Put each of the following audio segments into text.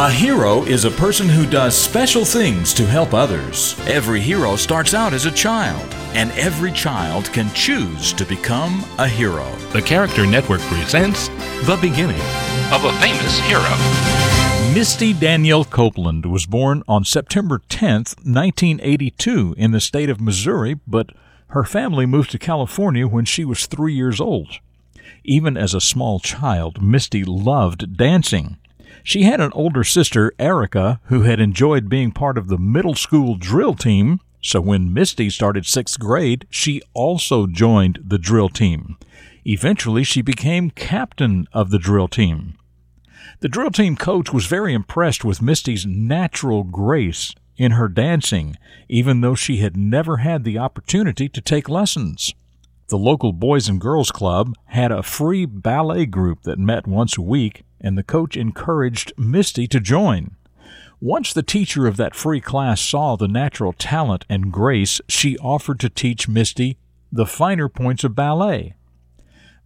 A hero is a person who does special things to help others. Every hero starts out as a child, and every child can choose to become a hero. The Character Network presents The Beginning of a Famous Hero. Misty Danielle Copeland was born on September 10th, 1982, in the state of Missouri, but her family moved to California when she was three years old. Even as a small child, Misty loved dancing. She had an older sister, Erica, who had enjoyed being part of the middle school drill team, so when Misty started sixth grade, she also joined the drill team. Eventually, she became captain of the drill team. The drill team coach was very impressed with Misty's natural grace in her dancing, even though she had never had the opportunity to take lessons. The local Boys and Girls Club had a free ballet group that met once a week and the coach encouraged Misty to join. Once the teacher of that free class saw the natural talent and grace, she offered to teach Misty the finer points of ballet.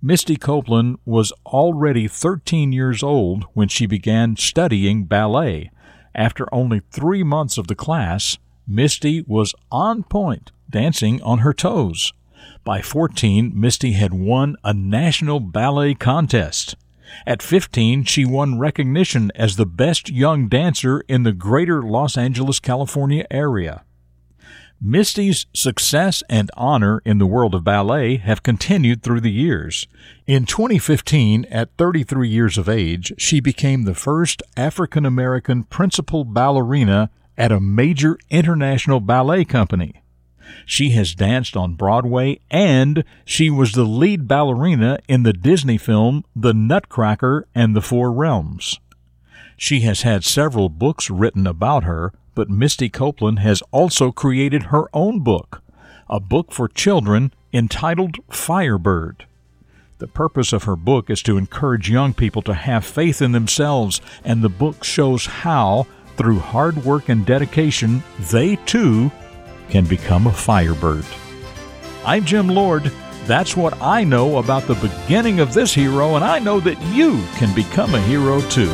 Misty Copeland was already 13 years old when she began studying ballet. After only three months of the class, Misty was on point, dancing on her toes. By 14, Misty had won a national ballet contest. At 15, she won recognition as the best young dancer in the greater Los Angeles, California area. Misty's success and honor in the world of ballet have continued through the years. In 2015, at 33 years of age, she became the first African American principal ballerina at a major international ballet company. She has danced on Broadway and she was the lead ballerina in the Disney film The Nutcracker and the Four Realms. She has had several books written about her, but Misty Copeland has also created her own book, a book for children entitled Firebird. The purpose of her book is to encourage young people to have faith in themselves, and the book shows how, through hard work and dedication, they too can become a firebird. I'm Jim Lord. That's what I know about the beginning of this hero, and I know that you can become a hero too.